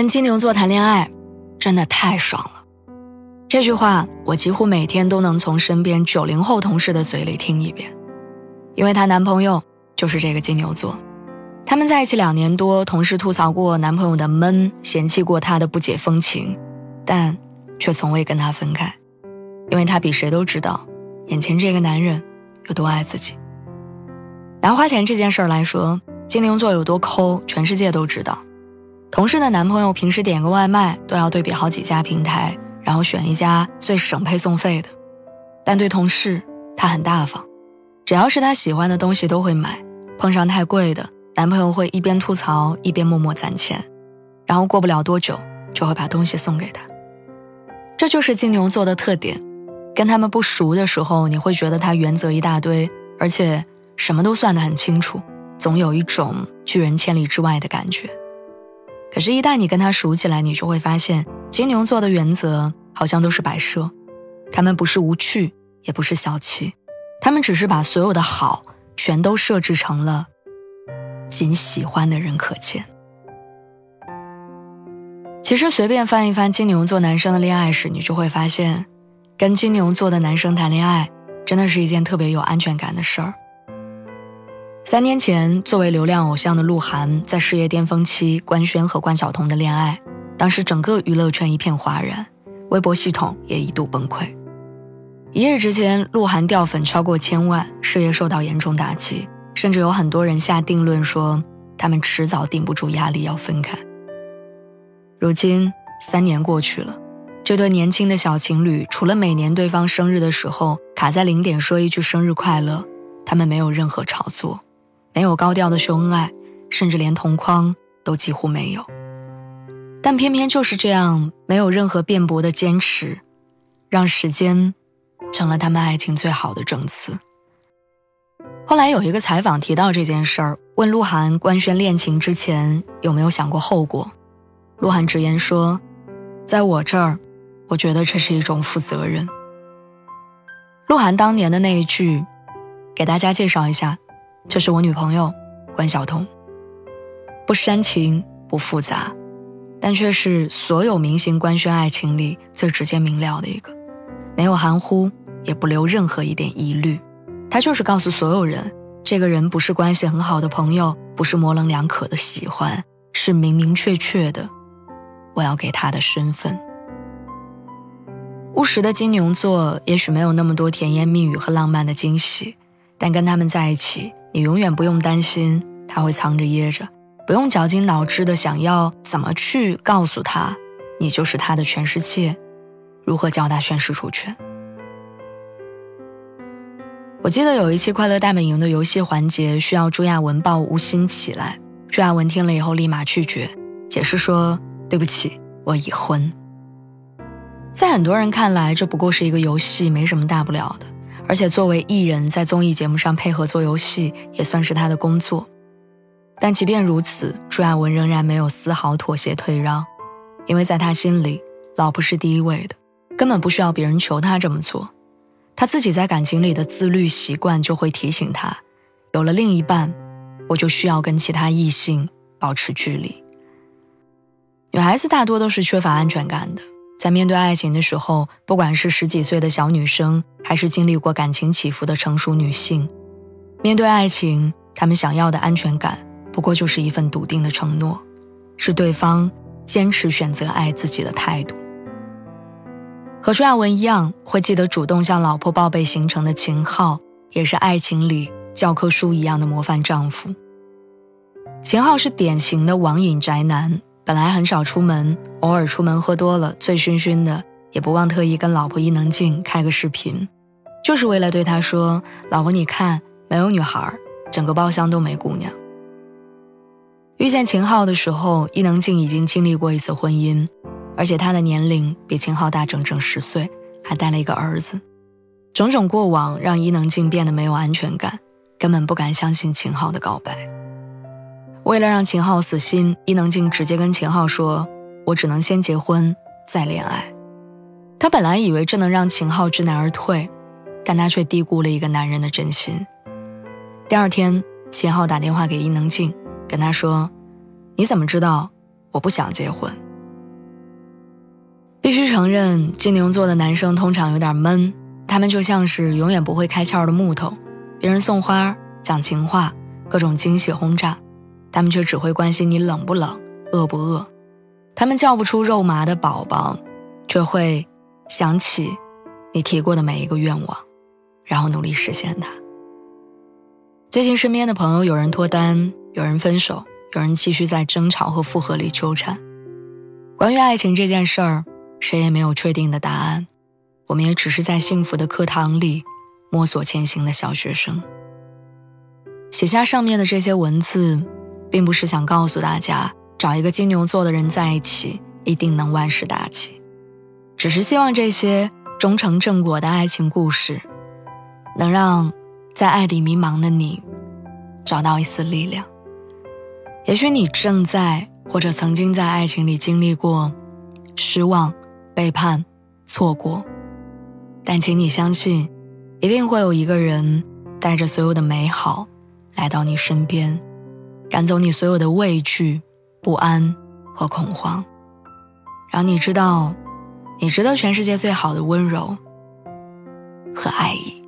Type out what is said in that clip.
跟金牛座谈恋爱，真的太爽了。这句话我几乎每天都能从身边九零后同事的嘴里听一遍，因为她男朋友就是这个金牛座。他们在一起两年多，同事吐槽过男朋友的闷，嫌弃过他的不解风情，但却从未跟他分开，因为他比谁都知道，眼前这个男人有多爱自己。拿花钱这件事儿来说，金牛座有多抠，全世界都知道。同事的男朋友平时点个外卖都要对比好几家平台，然后选一家最省配送费的。但对同事，他很大方，只要是他喜欢的东西都会买。碰上太贵的，男朋友会一边吐槽一边默默攒钱，然后过不了多久就会把东西送给他。这就是金牛座的特点。跟他们不熟的时候，你会觉得他原则一大堆，而且什么都算得很清楚，总有一种拒人千里之外的感觉。可是，一旦你跟他熟起来，你就会发现，金牛座的原则好像都是摆设，他们不是无趣，也不是小气，他们只是把所有的好全都设置成了仅喜欢的人可见。其实，随便翻一翻金牛座男生的恋爱史，你就会发现，跟金牛座的男生谈恋爱，真的是一件特别有安全感的事儿。三年前，作为流量偶像的鹿晗在事业巅峰期官宣和关晓彤的恋爱，当时整个娱乐圈一片哗然，微博系统也一度崩溃。一夜之间，鹿晗掉粉超过千万，事业受到严重打击，甚至有很多人下定论说他们迟早顶不住压力要分开。如今三年过去了，这对年轻的小情侣除了每年对方生日的时候卡在零点说一句生日快乐，他们没有任何炒作。没有高调的秀恩爱，甚至连同框都几乎没有。但偏偏就是这样，没有任何辩驳的坚持，让时间成了他们爱情最好的证词。后来有一个采访提到这件事儿，问鹿晗官宣恋情之前有没有想过后果？鹿晗直言说：“在我这儿，我觉得这是一种负责任。”鹿晗当年的那一句，给大家介绍一下。这是我女朋友关晓彤，不煽情不复杂，但却是所有明星官宣爱情里最直接明了的一个，没有含糊，也不留任何一点疑虑。他就是告诉所有人，这个人不是关系很好的朋友，不是模棱两可的喜欢，是明明确确的，我要给他的身份。务实的金牛座也许没有那么多甜言蜜语和浪漫的惊喜，但跟他们在一起。你永远不用担心他会藏着掖着，不用绞尽脑汁的想要怎么去告诉他，你就是他的全世界，如何教他宣誓主权。我记得有一期《快乐大本营》的游戏环节需要朱亚文抱吴昕起来，朱亚文听了以后立马拒绝，解释说：“对不起，我已婚。”在很多人看来，这不过是一个游戏，没什么大不了的。而且作为艺人，在综艺节目上配合做游戏也算是他的工作。但即便如此，朱亚文仍然没有丝毫妥协退让，因为在他心里，老婆是第一位的，根本不需要别人求他这么做。他自己在感情里的自律习惯就会提醒他，有了另一半，我就需要跟其他异性保持距离。女孩子大多都是缺乏安全感的。在面对爱情的时候，不管是十几岁的小女生，还是经历过感情起伏的成熟女性，面对爱情，她们想要的安全感，不过就是一份笃定的承诺，是对方坚持选择爱自己的态度。和朱亚文一样，会记得主动向老婆报备行程的秦昊，也是爱情里教科书一样的模范丈夫。秦昊是典型的网瘾宅男。本来很少出门，偶尔出门喝多了，醉醺醺的，也不忘特意跟老婆伊能静开个视频，就是为了对她说：“老婆，你看，没有女孩，整个包厢都没姑娘。”遇见秦昊的时候，伊能静已经经历过一次婚姻，而且她的年龄比秦昊大整整十岁，还带了一个儿子。种种过往让伊能静变得没有安全感，根本不敢相信秦昊的告白。为了让秦昊死心，伊能静直接跟秦昊说：“我只能先结婚再恋爱。”她本来以为这能让秦昊知难而退，但她却低估了一个男人的真心。第二天，秦昊打电话给伊能静。跟他说：“你怎么知道我不想结婚？”必须承认，金牛座的男生通常有点闷，他们就像是永远不会开窍的木头，别人送花、讲情话、各种惊喜轰炸，他们却只会关心你冷不冷、饿不饿。他们叫不出肉麻的宝宝，却会想起你提过的每一个愿望，然后努力实现它。最近身边的朋友有人脱单。有人分手，有人继续在争吵和复合里纠缠。关于爱情这件事儿，谁也没有确定的答案。我们也只是在幸福的课堂里摸索前行的小学生。写下上面的这些文字，并不是想告诉大家找一个金牛座的人在一起一定能万事大吉，只是希望这些终成正果的爱情故事，能让在爱里迷茫的你找到一丝力量。也许你正在或者曾经在爱情里经历过失望、背叛、错过，但请你相信，一定会有一个人带着所有的美好来到你身边，赶走你所有的畏惧、不安和恐慌，让你知道，你值得全世界最好的温柔和爱意。